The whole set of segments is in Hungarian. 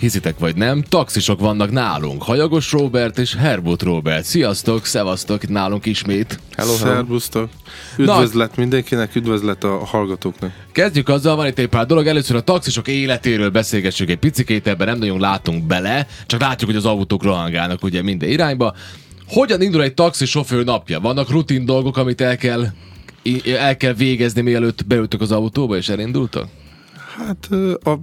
Hiszitek vagy nem, taxisok vannak nálunk. Hajagos Robert és Herbut Robert. Sziasztok, szevasztok, itt nálunk ismét. Hello. Szerbusztok. Üdvözlet Na, mindenkinek, üdvözlet a hallgatóknak. Kezdjük azzal, van itt egy pár dolog. Először a taxisok életéről beszélgessük egy picikét, ebben nem nagyon látunk bele, csak látjuk, hogy az autók rohangálnak ugye minden irányba. Hogyan indul egy taxisofőr napja? Vannak rutin dolgok, amit el kell, el kell végezni, mielőtt beültök az autóba és elindultak? Hát a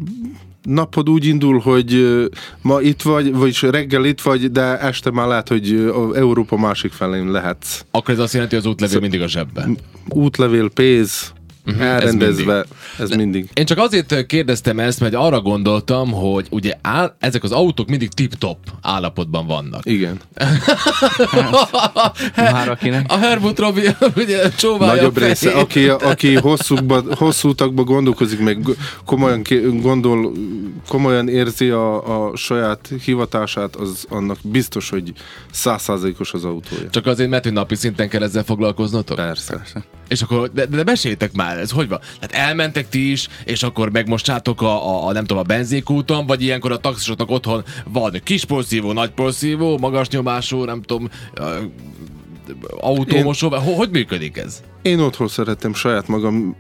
napod úgy indul, hogy ma itt vagy, vagyis reggel itt vagy, de este már lehet, hogy Európa másik felén lehetsz. Akkor ez azt jelenti, hogy az útlevél mindig a zsebben. Útlevél, pénz, uh-huh, elrendezve, ez, mindig. ez mindig. Én csak azért kérdeztem ezt, mert arra gondoltam, hogy ugye áll, ezek az autók mindig tip-top állapotban vannak. Igen. Már akinek. A Herbut Robi ugye csóválja Nagyobb része, aki, aki hosszúkba, hosszú utakba gondolkozik, meg komolyan, gondol, komolyan érzi a, a saját hivatását, az annak biztos, hogy százszázalékos az autója. Csak azért, mert hogy napi szinten kell ezzel foglalkoznotok? Persze. Persze. És akkor, de, de meséltek már, ez hogy van? Tehát elmentek ti is, és akkor megmostátok a, a, a nem tudom, a benzékúton, vagy ilyenkor a taxisoknak otthon van kis porszívó, nagy porszívó, magas nyomású, nem tudom, autómosó, Én... hogy működik ez? Én otthon szeretem saját magam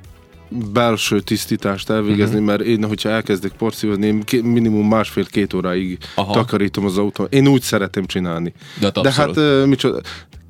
belső tisztítást elvégezni, uh-huh. mert én, hogyha elkezdek porszívozni, én minimum másfél-két óráig Aha. takarítom az autó. Én úgy szeretem csinálni. De, De hát micsoda,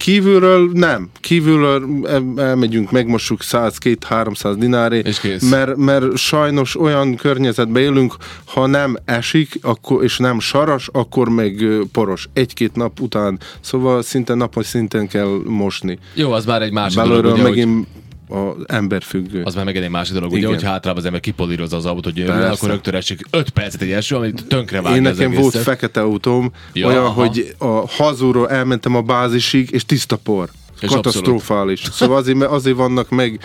Kívülről nem. Kívülről elmegyünk, megmossuk 100-200-300 dináré, mert, mert sajnos olyan környezetben élünk, ha nem esik akkor, és nem saras, akkor meg poros. Egy-két nap után. Szóval szinte napos szinten kell mosni. Jó, az már egy másik Belőről dolog, ugye, megint hogy az függő. Az már megint egy másik dolog, ugye, hogyha általában az ember kipolírozza az autót, hogy jön, akkor rögtön esik 5 percet egy első, amit tönkre vágja Én nekem volt fekete autóm, ja, olyan, aha. hogy a hazúról elmentem a bázisig, és tiszta por. És Katasztrofális. Abszolút. Szóval azért, azért vannak meg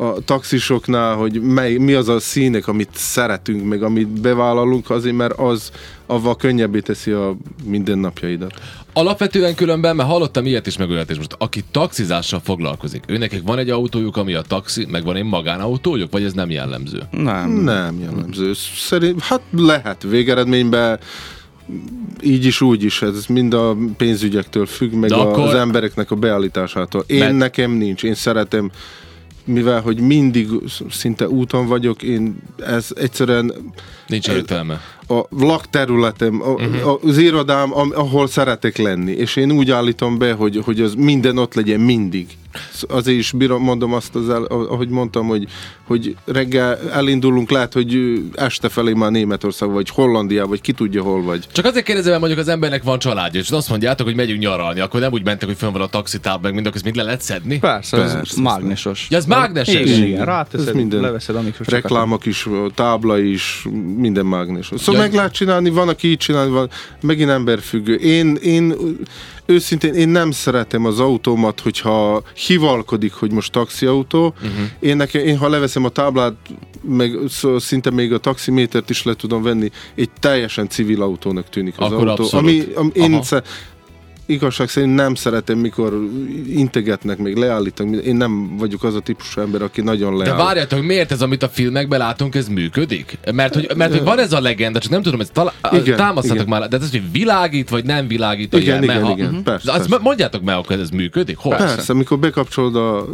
a taxisoknál, hogy mely, mi az a színek, amit szeretünk, meg amit bevállalunk, azért mert az avval könnyebbé teszi a mindennapjaidat. Alapvetően különben, mert hallottam ilyet is, meg olyat is most, aki taxizással foglalkozik, őnek van egy autójuk, ami a taxi, meg van egy magánautójuk, vagy ez nem jellemző? Nem. Nem jellemző. Szerint, hát lehet végeredményben így is, úgy is, ez mind a pénzügyektől függ, meg akkor... az embereknek a beállításától. Én mert... nekem nincs, én szeretem mivel hogy mindig szinte úton vagyok, én ez egyszerűen... Nincs értelme. A lakterületem, a, uh-huh. az irodám, ahol szeretek lenni, és én úgy állítom be, hogy, hogy az minden ott legyen mindig. Azért is bírom, mondom azt, az el, ahogy mondtam, hogy, hogy reggel elindulunk, lehet, hogy este felé már Németország, vagy Hollandia, vagy ki tudja hol vagy. Csak azért kérdezem, hogy mondjuk az embernek van családja, és azt mondjátok, hogy megyünk nyaralni, akkor nem úgy mentek, hogy fönn van a taxitáb, meg mindok, ezt mind le lehet szedni? Persze, Persze ez mágnesos. Ja, ez mágneses? Igen, igen. Ráteszed, minden. leveszed, amikor Reklámok is, tábla is, minden mágnesos. Szóval ja. meg lehet csinálni, van, aki így csinálni, van, megint emberfüggő. Én, én őszintén én nem szeretem az autómat, hogyha hivalkodik, hogy most taxiautó. Uh-huh. Én, nekem, én ha leveszem a táblát, meg szó, szinte még a taximétert is le tudom venni, egy teljesen civil autónak tűnik az Akkor autó. Abszolút. Ami, ami én igazság szerint nem szeretem, mikor integetnek, még leállítanak. Én nem vagyok az a típusú ember, aki nagyon leáll. De várjátok, miért ez, amit a filmekben látunk, ez működik? Mert hogy, mert, hogy van ez a legenda, csak nem tudom, ez talá- igen, támasztatok igen. már, de ez, hogy világít, vagy nem világít. Igen, igen, igen, igen, uh-huh. persze, azt persze. Mondjátok meg, hogy ez működik? Hol? Persze, persze, mikor bekapcsolod a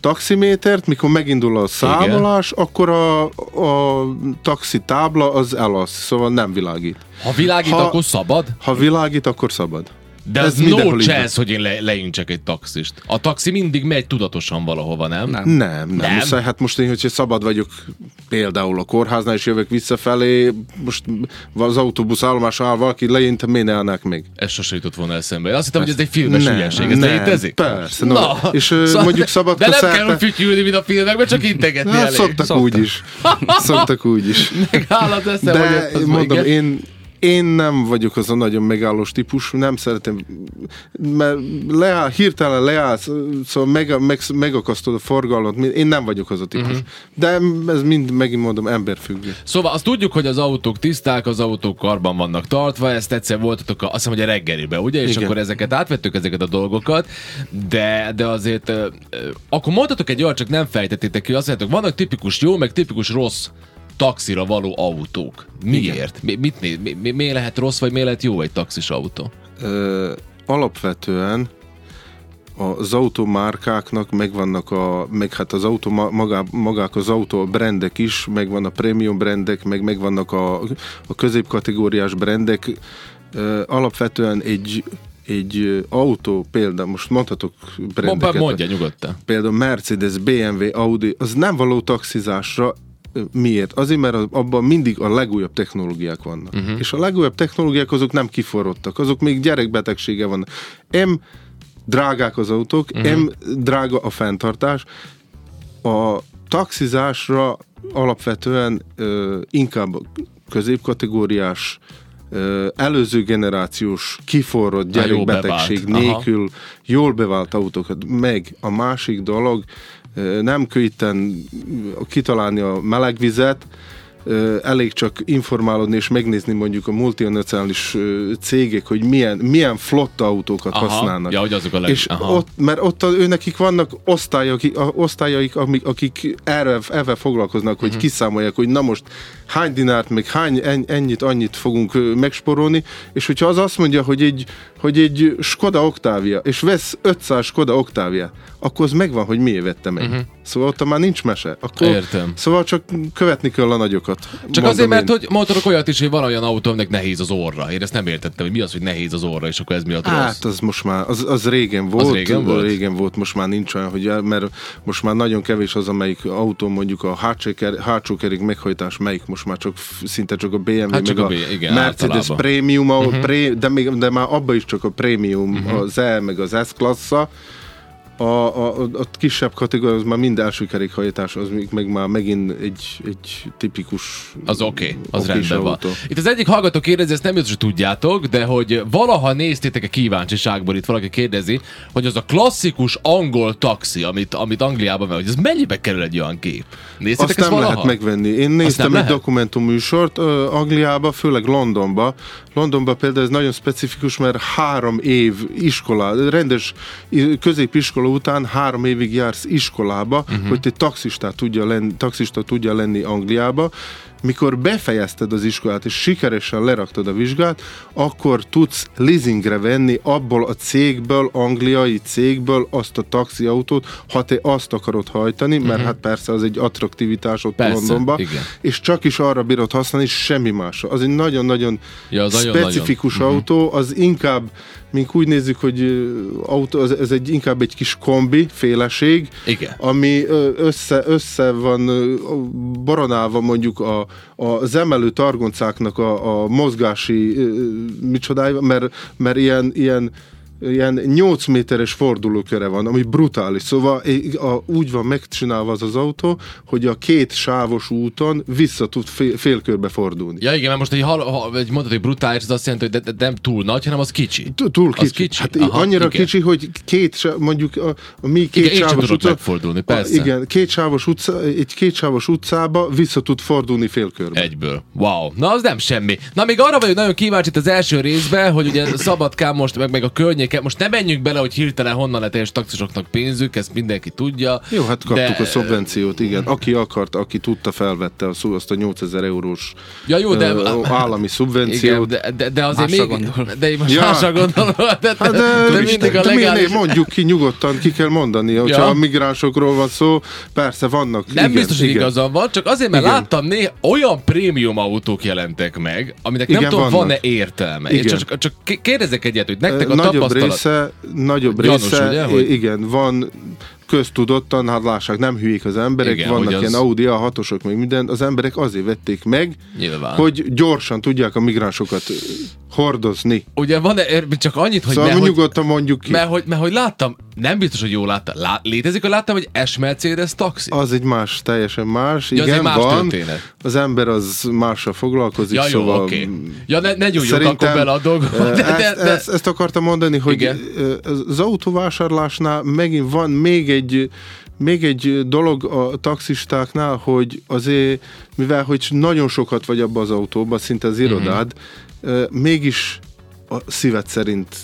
taximétert, mikor megindul a számolás, igen. akkor a, a taxi tábla az elasz, szóval nem világít. Ha világít, ha, akkor szabad? Ha világít, akkor szabad. De ez no chance, hogy én le, leintsek egy taxist. A taxi mindig megy tudatosan valahova, nem? Nem, nem. nem. nem. Muszáj, hát most én, hogyha szabad vagyok például a kórháznál, és jövök visszafelé, most az autóbusz állomás áll valaki, leint, miért ne állnák még? Ez sose jutott volna eszembe. azt hittem, hogy ez egy filmes nem, hülyeség. Ez nem, létezik? Persze. No. Na. És szóval, mondjuk szabad De nem kell fütyülni, mint a filmekben, csak integetni hát, Szoktak úgy is. Szoktak úgy is. Meg állat eszem, De hogy mondom, én én nem vagyok az a nagyon megállós típus, nem szeretem, mert leáll, hirtelen leállsz, szóval meg, meg, megakasztod a forgalmat, én nem vagyok az a típus. Uh-huh. De ez mind, megint mondom, emberfüggő. Szóval azt tudjuk, hogy az autók tiszták, az autók karban vannak tartva, ezt egyszer voltatok, azt hiszem, hogy a reggelibe, ugye? És Igen. akkor ezeket átvettük, ezeket a dolgokat, de, de azért, akkor mondhatok egy olyat, csak nem fejtettétek ki, azt mondjátok, vannak tipikus jó, meg tipikus rossz taxira való autók. Miért? Mi, mit, mi, mi, mi lehet rossz, vagy mi lehet jó egy taxis autó? Ö, alapvetően az automárkáknak megvannak a, meg hát az autó, magá, magák az autó a brandek is, megvan a prémium brandek, meg megvannak a, a középkategóriás brandek. Alapvetően egy egy autó, például most mondhatok brendeket. Mondja nyugodtan. Például Mercedes, BMW, Audi, az nem való taxizásra, Miért? Azért, mert abban mindig a legújabb technológiák vannak. Uh-huh. És a legújabb technológiák azok nem kiforrottak, azok még gyerekbetegsége van. M drágák az autók, uh-huh. M drága a fenntartás. A taxizásra alapvetően ö, inkább középkategóriás, ö, előző generációs kiforrott gyerekbetegség nélkül Aha. jól bevált autókat. Meg a másik dolog, nem könnyíten kitalálni a melegvizet, elég csak informálódni és megnézni mondjuk a multinacionális cégek, hogy milyen, milyen flotta autókat Aha. használnak. Ja, hogy azok a leg... És ott, mert ott ő nekik vannak osztályok, osztályaik, akik erre, erre foglalkoznak, hogy uh-huh. kiszámolják, hogy na most hány dinárt, meg hány ennyit, annyit fogunk megsporolni, és hogyha az azt mondja, hogy egy, hogy egy Skoda Octavia, és vesz 500 Skoda Octavia, akkor az megvan, hogy miért vette meg. Uh-huh. Szóval ott már nincs mese. Akkor, Értem. Szóval csak követni kell a nagyokat. Csak azért, mert én. hogy motorok olyat is, hogy van olyan autó, aminek nehéz az orra. Én ezt nem értettem, hogy mi az, hogy nehéz az orra, és akkor ez miatt hát, rossz. az most már, az, az régen volt. Az régen volt? Régen volt, most már nincs olyan, hogy mert most már nagyon kevés az, amelyik autó mondjuk a hátsó kerék meghajtás, melyik most már csak szinte csak a BMW, hát meg a, a B, igen, Mercedes általában. Premium, uh-huh. pré, de, még, de már abban is csak a Premium, uh-huh. az E, meg az S-klassza, a, a, a kisebb kategória az már mind első kerékhajtás, az még meg már megint egy, egy tipikus Az oké, okay, az rendben van. Itt az egyik hallgató kérdezi, ezt nem biztos, hogy tudjátok, de hogy valaha néztétek a kíváncsiságból, itt valaki kérdezi, hogy az a klasszikus angol taxi, amit, amit Angliában van, hogy ez mennyibe kerül egy olyan kép? Néztétek Azt nem valaha? lehet megvenni. Én néztem egy dokumentumműsort uh, Angliába, főleg Londonba. Londonba például ez nagyon specifikus, mert három év iskola, rendes középiskola után három évig jársz iskolába, uh-huh. hogy te taxista tudja, lenni, taxista tudja lenni Angliába, mikor befejezted az iskolát, és sikeresen leraktad a vizsgát, akkor tudsz leasingre venni abból a cégből, angliai cégből azt a taxiautót, ha te azt akarod hajtani, mert uh-huh. hát persze az egy attraktivitás ott persze, Londonban, igen. és csak is arra bírod használni, semmi másra. Az egy nagyon-nagyon ja, az specifikus nagyon, mhm. autó, az inkább mink úgy nézzük, hogy autó, ez, egy inkább egy kis kombi, féleség, Igen. ami össze, össze van baronálva mondjuk a, az emelő targoncáknak a, a mozgási micsodája, mert, mert ilyen, ilyen ilyen 8 méteres fordulóköre van, ami brutális. Szóval a, úgy van megcsinálva az az autó, hogy a két sávos úton vissza tud fél, félkörbe fordulni. Ja igen, mert most egy, ha, egy mondod, hogy brutális, az azt jelenti, hogy de, de nem túl nagy, hanem az kicsi. Túl kicsi. Az kicsi. Hát Aha, annyira igen. kicsi, hogy két, mondjuk a, a mi két igen, sávos utca... megfordulni, persze. A, igen, két sávos utca, egy két sávos utcába vissza tud fordulni félkörbe. Egyből. Wow. Na az nem semmi. Na még arra vagyok nagyon kíváncsi az első részben, hogy ugye Szabadkán most meg, meg a környék kell. Most nem menjünk bele, hogy hirtelen honnan lett és taxisoknak pénzük, ezt mindenki tudja. Jó, hát kaptuk de... a szubvenciót, igen. Aki akart, aki tudta, felvette a szó, azt a 8000 eurós ja, jó, de, állami szubvenciót. Igen, de, de, de azért másra még... Gondol. De én most ja. másra gondolom. De, de, hát de, de, mindig a legális... de mondjuk ki nyugodtan, ki kell mondani. Hogyha ja. a migránsokról van szó, persze vannak. Nem igen, biztos, hogy igen. igazam van, csak azért, mert igen. láttam néha olyan prémium autók jelentek meg, aminek igen, nem tudom, van-e értelme. Igen. Én csak, csak kérdezek egyet, hogy nektek a Nagyobb tapasztalat... része nagyobb Gyanús, része, ugye, hogy... igen, van köztudottan, hát lássák, nem hülyék az emberek, Igen, vannak ilyen az... Audi a hatosok, még minden, az emberek azért vették meg, Nyilván. hogy gyorsan tudják a migránsokat hordozni. Ugye van -e, csak annyit, hogy... Szóval ne, nyugodtan mondjuk ki. Mert hogy, mert hogy láttam, nem biztos, hogy jól láttam. Lá, létezik, hogy láttam, hogy S Mercedes taxi? Az egy más, teljesen más. Ja, Igen, más van. Történet. Az ember az mással foglalkozik, ja, jó, szóval... Okay. Ja, ne, ne nyújjunk akkor bele a dolgokba. De, de, de, ezt, ezt akartam mondani, hogy Igen. az autóvásárlásnál megint van még egy még egy dolog a taxistáknál, hogy azért, mivel hogy nagyon sokat vagy abban az autóban, szinte az irodád, uh-huh. Mégis a szívet szerint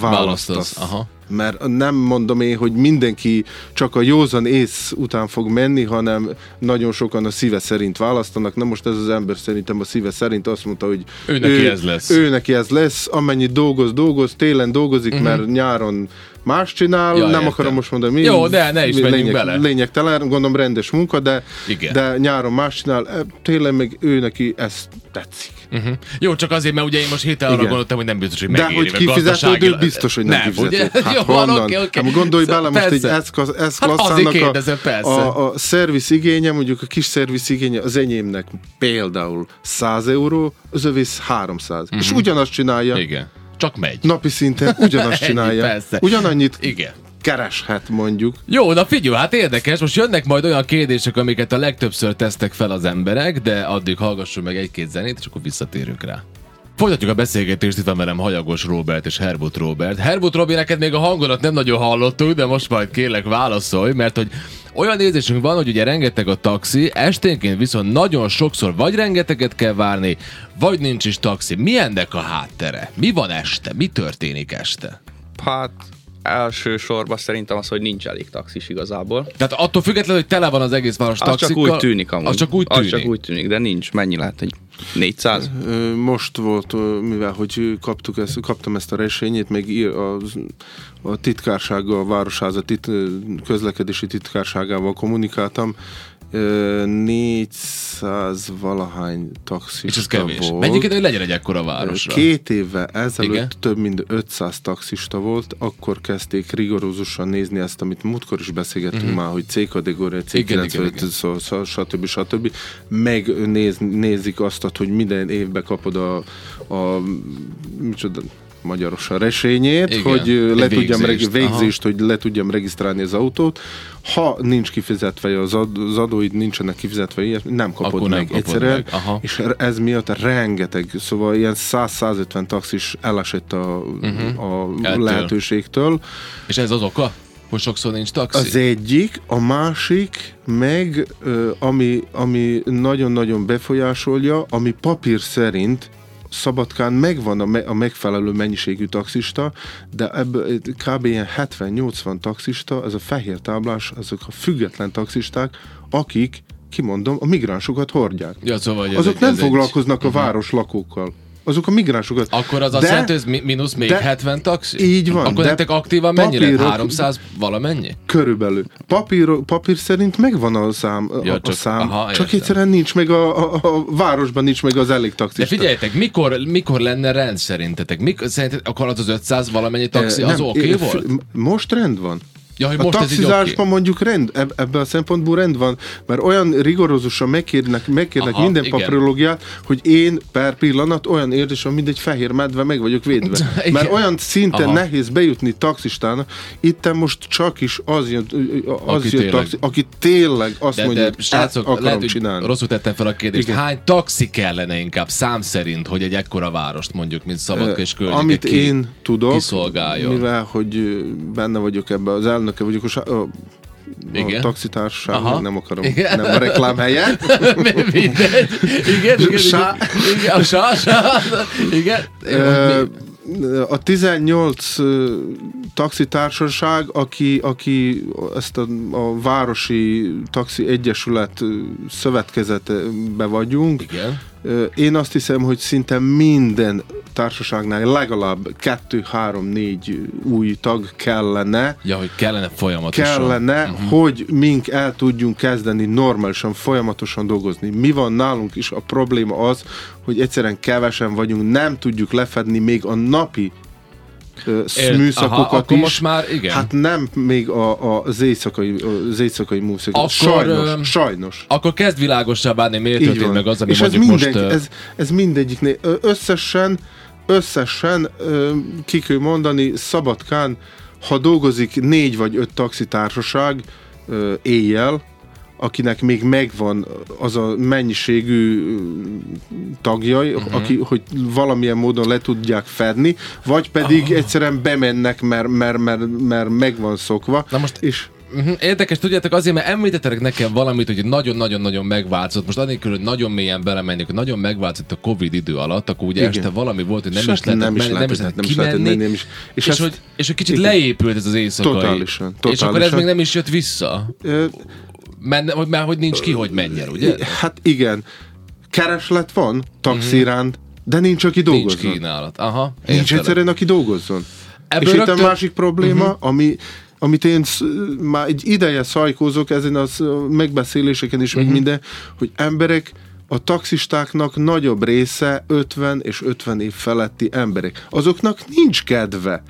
választasz. Aha. Mert nem mondom én, hogy mindenki csak a józan ész után fog menni, hanem nagyon sokan a szíve szerint választanak. Na most ez az ember szerintem a szíve szerint azt mondta, hogy ő neki ő, ez lesz. Ő neki ez lesz, amennyit dolgoz, dolgoz, télen dolgozik, uh-huh. mert nyáron más csinál, ja, nem értem. akarom most mondani, mi. Jó, de ne is lényeg, bele. Lényegtelen, gondolom rendes munka, de, Igen. de nyáron más csinál, e, tényleg meg ő neki ez tetszik. Uh-huh. Jó, csak azért, mert ugye én most héten arra gondoltam, hogy nem biztos, hogy megéri. De hogy kifizetődő, biztos, hogy nem, nem kifizetődő. Hát Jó, honnan? Okay, okay. Hát gondolj bele, most egy ez, ez hát a, a, a szerviz igénye, mondjuk a kis szerviz igénye az enyémnek például 100 euró, az övész 300. Uh-huh. És ugyanazt csinálja. Igen. Csak megy. Napi szinten ugyanazt csinálja. Persze. Ugyanannyit Igen kereshet mondjuk. Jó, na figyelj, hát érdekes, most jönnek majd olyan kérdések, amiket a legtöbbször tesztek fel az emberek, de addig hallgassunk meg egy-két zenét, és akkor visszatérünk rá. Folytatjuk a beszélgetést, itt van velem Hajagos Robert és Herbut Robert. Herbut Robi, neked még a hangolat nem nagyon hallottuk, de most majd kérlek válaszolj, mert hogy olyan érzésünk van, hogy ugye rengeteg a taxi, esténként viszont nagyon sokszor vagy rengeteget kell várni, vagy nincs is taxi. Mi ennek a háttere? Mi van este? Mi történik este? Hát elsősorban szerintem az, hogy nincs elég taxis igazából. Tehát attól függetlenül, hogy tele van az egész város taxikkal... Az csak úgy tűnik amúgy. Az csak úgy tűnik. Az csak úgy tűnik, de nincs. Mennyi lehet egy 400? Most volt, mivel hogy kaptuk ezt, kaptam ezt a resényét, meg a, a titkársággal, a városháza tit, közlekedési titkárságával kommunikáltam, 400 valahány taxista És ez kevés. volt. Menjünk ide, hogy legyen egy ekkora városra. Két évvel ezelőtt Igen? több mint 500 taxista volt, akkor kezdték rigorózusan nézni ezt, amit múltkor is beszélgettünk uh-huh. már, hogy C kategória, C95, szóval, stb. stb. Megnézik azt, hogy minden évben kapod a, a micsoda, magyarosan resényét, Igen, hogy le tudjam regi- végzést, hogy le tudjam regisztrálni az autót. Ha nincs kifizetve az, ad, az adóid, nincsenek kifizetve, ilyet, nem kapod Akkor meg nem egyszerűen, meg. Aha. és ez miatt rengeteg, szóval ilyen 100-150 taxis elesett a, uh-huh. a lehetőségtől. És ez az oka? hogy sokszor nincs taxi? Az egyik, a másik meg, ami, ami nagyon-nagyon befolyásolja, ami papír szerint Szabadkán megvan a, me- a megfelelő mennyiségű taxista, de ebből kb. ilyen 70-80 taxista, ez a fehér táblás, azok a független taxisták, akik kimondom, a migránsokat hordják. Ja, szóval, Azok egy, nem foglalkoznak egy, a város lakókkal azok a migránsokat. Akkor az de, azt jelenti, hogy mínusz még de, 70 taxi? Így van. Akkor nektek aktívan mennyi papírok, 300 valamennyi? Körülbelül. Papír, papír szerint megvan a szám, ja, a, csak, a szám aha, csak egyszerűen nincs meg a, a, a, városban nincs meg az elég taxi. De figyeljetek, mikor, mikor lenne rend szerintetek? Mikor, szerintetek akkor az az 500 valamennyi taxi, az oké okay volt? Most rend van. Ja, hogy a most taxizásban okay. mondjuk rend, eb- ebben a szempontból rend van, mert olyan rigorózusan megkérnek, megkérnek Aha, minden igen. papírológiát, hogy én per pillanat olyan érzésem, mint egy fehér medve, meg vagyok védve. Igen. Mert olyan szinten Aha. nehéz bejutni taxistának, itt most csak is az jön, az aki, jön tényleg. taxi, aki tényleg azt de, mondja, de, hogy srácok, akarom lehet, csinálni. Rosszul tettem fel a kérdést. Igen. Hány taxi kellene inkább szám szerint, hogy egy ekkora várost mondjuk, mint Szabadka és Amit ki, én tudok, kiszolgáljon. mivel hogy benne vagyok ebbe az el elnöke vagyok a, a igen. a taxitársaság, nem akarom, igen. nem a reklám helye. Mindegy. Igen, igen, Sá... igen, a sá, sá, igen. A 18 taxitársaság, aki, aki ezt a, a Városi Taxi Egyesület szövetkezetbe vagyunk, Igen. Én azt hiszem, hogy szinte minden társaságnál legalább kettő, három, négy új tag kellene. Ja, hogy kellene folyamatosan. Kellene, uh-huh. hogy mink el tudjunk kezdeni normálisan, folyamatosan dolgozni. Mi van nálunk is? A probléma az, hogy egyszerűen kevesen vagyunk, nem tudjuk lefedni még a napi műszakokat is. most már igen. Hát nem még a, a, az éjszakai, az éjszakai műszak. Akkor, sajnos, ö, sajnos. Akkor kezd világosabbá válni, miért történt meg az, ami És ez, mindegy, most... ez, ez mindegyiknél. Összesen, összesen ki kell mondani, Szabadkán, ha dolgozik négy vagy öt taxitársaság éjjel, akinek még megvan az a mennyiségű tagjai, uh-huh. aki, hogy valamilyen módon le tudják fedni, vagy pedig oh. egyszerűen bemennek, mert, mert, mert, mert meg van szokva. Na most és. Érdekes, tudjátok, azért, mert említettek nekem valamit, hogy nagyon-nagyon-nagyon megváltozott. Most annélkül, hogy nagyon mélyen belemenjek, hogy nagyon megváltozott a Covid idő alatt, akkor ugye Igen. este valami volt, hogy nem Sőt, is lehetett menni, nem is lehetett, kimenni, menni, nem is- és, és ezt- hogy, és hogy kicsit Igen. leépült ez az éjszakai. Totálisan, És akkor ez totálisan. még nem is jött vissza. Ö, Mert, mert hogy nincs ki, hogy menjen, ugye? Hát igen, kereslet van, taxiránt, de nincs, aki Nincs dolgozzon. kínálat. Aha, Nincs értelek. egyszerűen, aki dolgozzon. Ebből és itt a rögtön- Mhm. másik probléma, uh-huh. ami, amit én már egy ideje szajkózok ezen az megbeszéléseken is, Mhm. uh-huh. meg minden, hogy emberek, a taxistáknak nagyobb része 50 és 50 év feletti emberek. Azoknak nincs kedve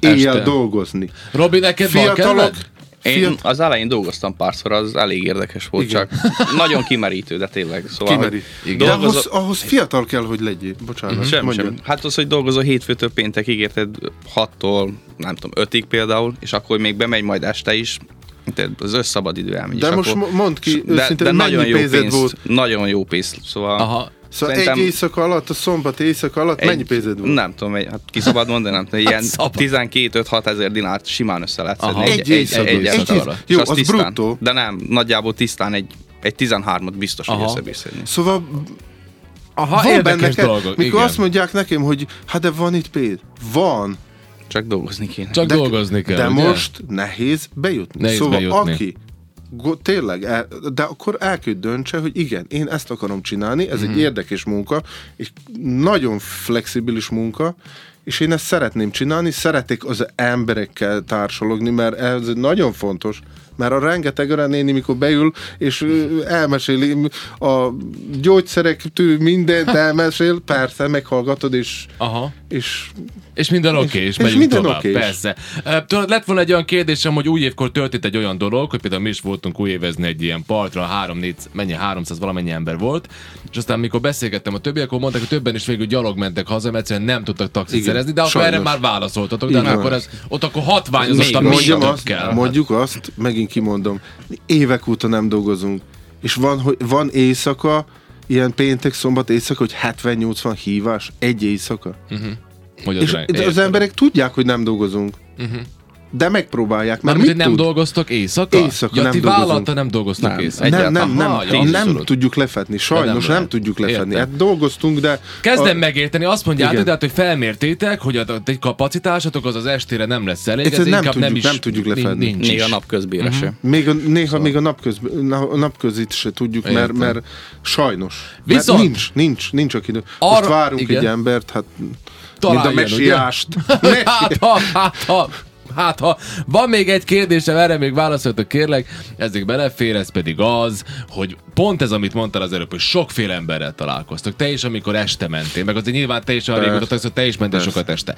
éjjel Este. dolgozni. Robi, neked van Fiatalok, kedved? Én fiat, az elején dolgoztam párszor, az elég érdekes volt, Igen. csak nagyon kimerítő, de tényleg. Szóval, kimeri. De ahhoz, ahhoz fiatal kell, hogy legyél. Bocsánat. Mhm. Semmi, mondjad. semmi. Hát az, hogy dolgozol hétfőtől péntekig, érted 6-tól, nem tudom, 5-ig például, és akkor még bemegy majd este is, érted, az összabad idő elmegy. De most akkor, mo- mondd ki, de, de nagyon jó pénzed pénz, volt? Nagyon jó pénz, szóval... Aha. Szóval Szerintem- egy éjszaka alatt, a szombat éjszaka alatt mennyi pénzed volt? Nem tudom, egy, hát ki szabad mondani, nem tudom, ilyen szabad. 12-5-6 ezer dinárt simán össze lehet szedni. Aha. Egy éjszaka. egy, Egy egy, éjszaka. és Jó, az, az tisztán, bruttó. De nem, nagyjából tisztán egy, egy 13-ot biztos, hogy Aha. összebírsz szedni. Szóval Aha, van érdekes benne, ke- dolgok. mikor igen. azt mondják nekem, hogy hát de van itt pénz. Van. Csak dolgozni kéne. Csak De, dolgozni kell, de ugye? most nehéz bejutni. Nehéz szóval bejutni. aki tényleg, el, de akkor el kell döntse, hogy igen, én ezt akarom csinálni, ez Mhm. egy érdekes munka, és nagyon flexibilis munka, és én ezt szeretném csinálni, szeretek az emberekkel társalogni, mert ez nagyon fontos, mert a rengeteg öreg néni, mikor beül, és elmeséli a gyógyszerektől mindent elmesél, persze, meghallgatod, és, Aha. és És minden oké, okay, és, és megyünk minden tovább, okés. persze. Tudod, lett volna egy olyan kérdésem, hogy új évkor történt egy olyan dolog, hogy például mi is voltunk újévezni egy ilyen partra, 3 4 mennyi, 300 valamennyi ember volt, és aztán mikor beszélgettem a többiek, akkor mondták, hogy többen is végül gyalog mentek haza, mert egyszerűen nem tudtak taxit Igen, szerezni, de akkor sajnos. erre már válaszoltatok, de Igen. akkor ez, ott akkor hatványozott a Még még mondjam több azt, kell. mondjuk azt, megint kimondom, évek óta nem dolgozunk, és van, hogy van éjszaka, ilyen péntek, szombat éjszaka, hogy 70-80 hívás, egy éjszaka. Hogy az És az érted. emberek tudják, hogy nem dolgozunk. De megpróbálják, mert mit nem tud? dolgoztok éjszaka? Éjszaka ja, nem ti vállalta nem dolgoztok Nem, éjszaka. nem, nem, nem, Aha, nem, ja, nem tudjuk lefedni. Sajnos nem nem, tudjuk lefedni. Hát dolgoztunk, de... Kezdem a- megérteni, azt mondjátok, Igen. tehát, hogy felmértétek, hogy a, egy kapacitásotok az az estére nem lesz elég, ez Egyszerűen nem inkább nem, tudjuk- is nem tudjuk lefedni. Nincs Még a nap közbére Mhm. se. Még a, néha még a, napköz, a napközit se tudjuk, mert, mert sajnos. Viszont- mert nincs, nincs, nincs aki. Most várunk egy embert, hát mint a messiást. hát hát ha, hát ha. Van még egy kérdésem, erre még válaszoltok kérlek, ezek belefér, ez pedig az, hogy pont ez, amit mondtál az előbb, hogy sokféle emberrel találkoztok. Te is, amikor este mentél, meg azért nyilván te is olyan régóta, hogy te is mentél Persze. sokat este.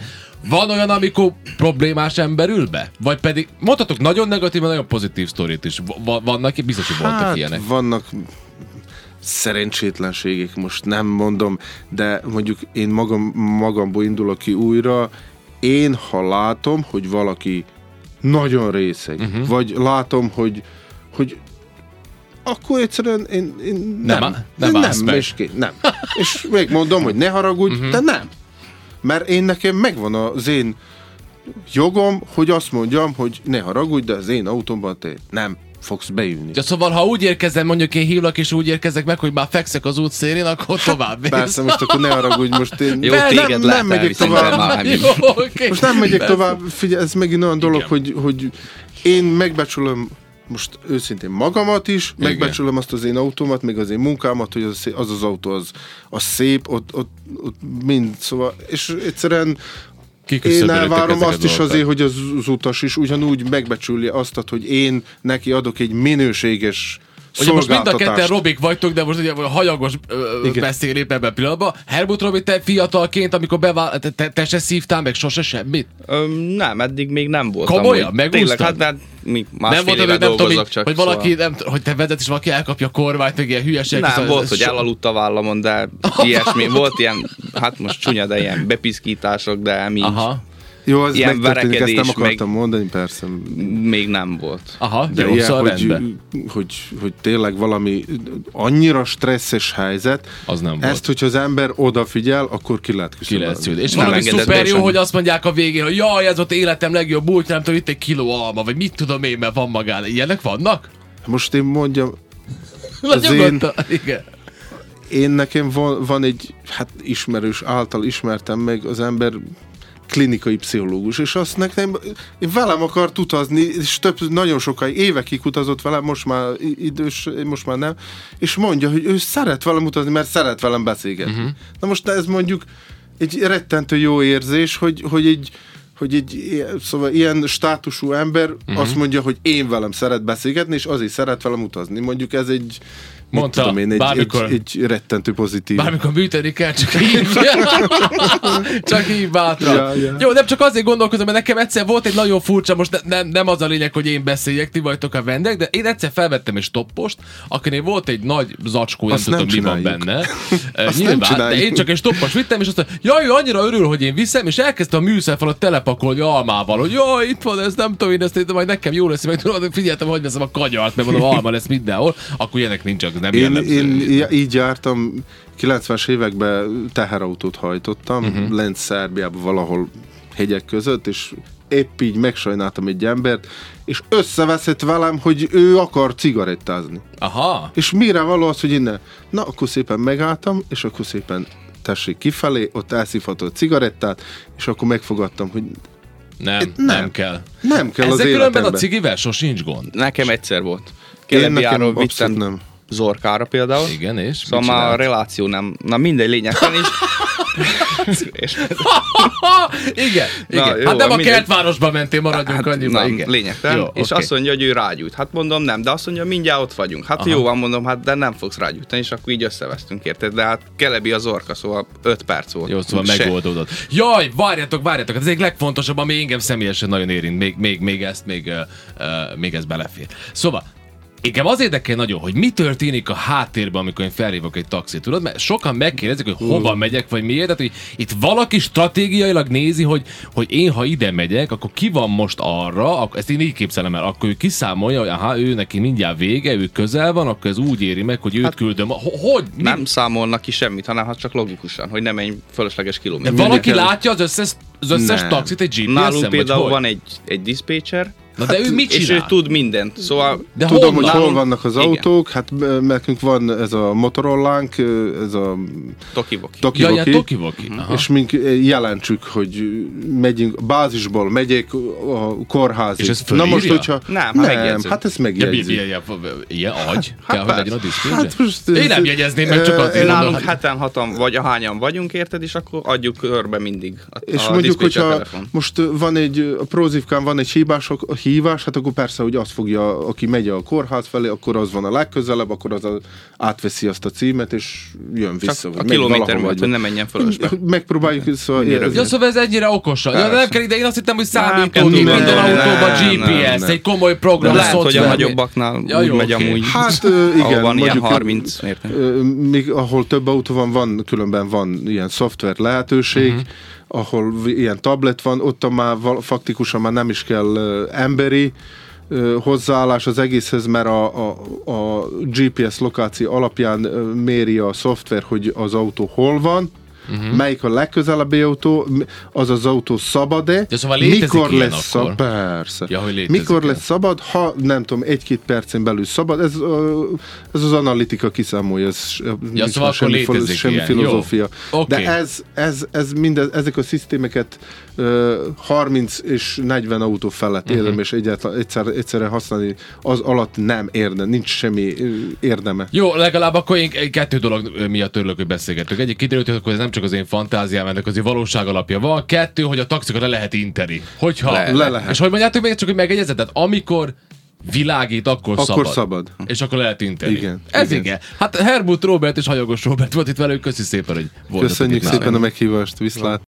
Van olyan, amikor problémás ember ül be? Vagy pedig, mondhatok nagyon negatív, nagyon pozitív sztorit is. Va- vannak, biztos, hogy voltak Hát, ilyenek. vannak szerencsétlenségek, most nem mondom, de mondjuk én magam, magamból indulok ki újra, én ha látom, hogy valaki nagyon részeg, uh-huh. vagy látom, hogy, hogy akkor egyszerűen én, én nem, Nem nem nem, és ké, nem. És még mondom, hogy ne haragudj, uh-huh. de nem. Mert én nekem megvan az én jogom, hogy azt mondjam, hogy ne haragudj, de az én autómban te nem fogsz beülni. Ja, szóval, ha úgy érkezem, mondjuk én hívlak, és úgy érkezek meg, hogy már fekszek az út szélén, akkor tovább mész. Persze, most akkor ne haragudj, most én Jó, nem, téged nem, nem megyek tovább. már nem Jó, oké. Most nem megyek Persze. tovább, figyelj, ez megint olyan dolog, Igen. hogy, hogy én megbecsülöm most őszintén magamat is, Igen. megbecsülöm azt az én autómat, meg az én munkámat, hogy az az, az autó az, az szép, ott, ott, ott mind, szóval, és egyszerűen én elvárom azt is azért, hogy az, az utas is ugyanúgy megbecsülje azt, hogy én neki adok egy minőséges Ugye most mind a ketten. Robik vagytok, de most ugye a hajagos beszél épp ebben a pillanatban. Helmut Robi, te fiatalként, amikor bevál, te, te, te se szívtál meg sose semmit? Öm, nem, eddig még nem voltam. Komolyan? Megúsztad? Tényleg, hát mert mi másfél nem volt, hogy nem tudom, csak. hogy valaki, Szóval... nem, hogy te vezet, és valaki elkapja a kormányt, meg ilyen hülyeség. Nem, volt, hogy elaludt a vállamon, de ilyesmi. Volt ilyen, hát most csúnya, de ilyen bepiszkítások, de mi Aha. Jó, az Ilyen megtörténik, ezt nem verekedés, akartam meg- mondani, persze. még nem volt. Aha, De jó, ilyen, szóval hogy, rendben. hogy, hogy tényleg valami annyira stresszes helyzet, Az nem volt. ezt, hogyha az ember odafigyel, akkor ki lehet Ki küszöbölni. lehet szülni. És Nem valami szuper jó, hogy azt mondják a végén, hogy jaj, ez volt életem legjobb bújt, nem tudom, itt egy kiló alma, vagy mit tudom én, mert van magán. Ilyenek vannak? Most én mondjam, Az én-. Igen. én nekem van, van egy hát ismerős által ismertem meg az ember klinikai pszichológus, és azt nekem, velem akart utazni, és több, nagyon sokáig, évekig utazott velem, most már idős, most már nem, és mondja, hogy ő szeret velem utazni, mert szeret velem beszélgetni. Uh-huh. Na most ez mondjuk egy rettentő jó érzés, hogy, hogy egy hogy egy szóval ilyen státusú ember uh-huh. azt mondja, hogy én velem szeret beszélgetni, és azért szeret velem utazni. Mondjuk ez egy Mondta, tudom én, egy, egy, bármikor- egy rettentő pozitív. Bármikor műteni kell, csak így. csak így bátran. Ja, ja. Jó, nem csak azért gondolkozom, mert nekem egyszer volt egy nagyon furcsa, most ne, nem, nem az a lényeg, hogy én beszéljek, ti vagytok a vendég, de én egyszer felvettem egy stoppost, akinél volt egy nagy zacskó, nem Azt tudom, nem mi van benne. Azt nem Nyilván, de csináljuk. én csak egy stoppost vittem, és azt mondta, jaj, ő annyira örül, hogy én viszem, és elkezdte a műszerfalat telepakolni almával, hogy jaj, itt van, ez nem tudom én, ezt én, majd nekem jó lesz, meg figyeltem, hogy veszem a kanyart, mert mondom, alma lesz mindenhol, akkor ilyenek nincs, nem Én, jellemző. én így jártam, 90-es években teherautót hajtottam, uh-huh. lent Szerbiában valahol hegyek között, és épp így megsajnáltam egy embert, és összeveszett velem, hogy ő akar cigarettázni. Aha. És mire való az, hogy én ne? Na, akkor szépen megálltam, és akkor szépen tessék kifelé, ott elszívhatott cigarettát, és akkor megfogadtam, hogy Nem, nem, nem. kell. nem kell Ezzel az különben a életemben. cigivel sincs gond. Nekem egyszer volt. Én Kelebiáról vittem nem. Zorkára például. Igen, és Szóval már a reláció nem, na mindegy lényegtelen is. igen, igen. Na, jó, hát nem a mindegy. kertvárosba mentél, maradjunk hát, annyiba. na, igen. lényegtelen. Jó, és oké. azt mondja, hogy ő rágyújt. Hát mondom nem, de azt mondja, mindjárt ott vagyunk. Hát Aha. jó van, mondom, hát de nem fogsz rágyújtani, és akkor így összevesztünk, érted? De hát Kelebi az orka, szóval 5 perc volt. Jó, szóval Se- megoldódott. Jaj, várjatok, várjatok, ez egy legfontosabb, ami engem személyesen nagyon érint, még, még, még ezt, még, uh, még ez belefér. Szóval, Engem az érdekel nagyon, hogy mi történik a háttérben, amikor én felhívok egy taxit, tudod? Mert sokan megkérdezik, hogy hova megyek, vagy miért. Tehát, hogy itt valaki stratégiailag nézi, hogy, hogy én, ha ide megyek, akkor ki van most arra, akkor ezt én így képzelem el, akkor ő kiszámolja, hogy aha, ő neki mindjárt vége, ő közel van, akkor ez úgy éri meg, hogy őt hát, küldöm. Ho- Hogy? Mi? Nem számolnak ki semmit, hanem hát csak logikusan, hogy nem menj fölösleges De kilométer. valaki látja az összes, az összes Nem. taxit egy GPS-en, Nálunk például van egy, egy dispatcher, Na de ő mit és csinál? ő tud mindent. Szóval De Tudom, honnan? hogy hol vannak az Igen. autók, hát nekünk van ez a Motorolánk, ö, ez a Tokivoki. Ja, ja, Tokivoki, Tokivoki. Aha. és mink jelentsük, hogy megyünk, bázisból megyek a kórházig. És ezt Na most, hogyha... Nem, hát nem hát mi, mi, megjegyzik. ilyen, ilyen agy? Kell, hogy legyen a diszpénzse? Hát most ez- Én nem jegyezném meg, csak azért. Nálunk heten, hatan vagy ahányan vagyunk, érted, és akkor adjuk körbe mindig a, És a mondjuk, diszpécser hogyha most van egy, a Prozivkán van egy hívás, a hívás, hát akkor persze, hogy azt fogja, aki megy a kórház felé, akkor az van a legközelebb, akkor az a, átveszi azt a címet, és jön vissza. Csak vagy a kilométer vagy- hogy ne menjen fölösbe. Megpróbáljuk, szóval... Ja, szóval ez ennyire okosan. Ja, nem kell ide, én azt hittem, hogy számító, kell mint tudni. minden Nem, autóban nem, GPS, egy komoly program, lehet, hogy a nagyobbaknál úgy jó, megy amúgy. Hát igen, van ilyen mondjuk, 30, érted? Ö, még ahol több autó van, van, különben van ilyen szoftver lehetőség, uh-huh. Ahol ilyen tablet van, ott már faktikusan már nem is kell emberi hozzáállás az egészhez, mert a, a, a GPS lokáció alapján méri a szoftver, hogy az autó hol van. Uh-huh. melyik a legközelebbi autó, az az autó szabad-e, Ja, szóval mikor lesz akkor? szab- persze. Ja, mikor lesz szabad, ha nem tudom, egy-két percen belül szabad, ez, ez az analitika kiszámolja, ez nincs szóval semmi, létezik semmi ilyen. filozófia. Jó. Oké. De ez, ez, ez minden, ezek a szisztémeket ö, 30 és 40 autó felett uh-huh. érdemes egyáltalán egyszer, egyszerre használni, az alatt nem érdem, nincs semmi érdeme. Jó, legalább akkor én kettő dolog miatt örülök, hogy beszélgettük. Egyik kiderült, hogy ez nem csak az én fantáziám, ennek azért valóság alapja van. Kettő, hogy a taxikat le lehet interi. Hogyha. Le- le lehet. És hogy mondjátok még csak, hogy megegyezett? Tehát amikor világít, akkor, Akkor szabad. szabad. És akkor lehet inteni. Igen, Ez igen. igen. Hát Helmut Robert és Hajogos Robert volt itt velük. Köszi szépen, hogy voltatok Köszönjük szépen a nálunk. meghívást, viszlát!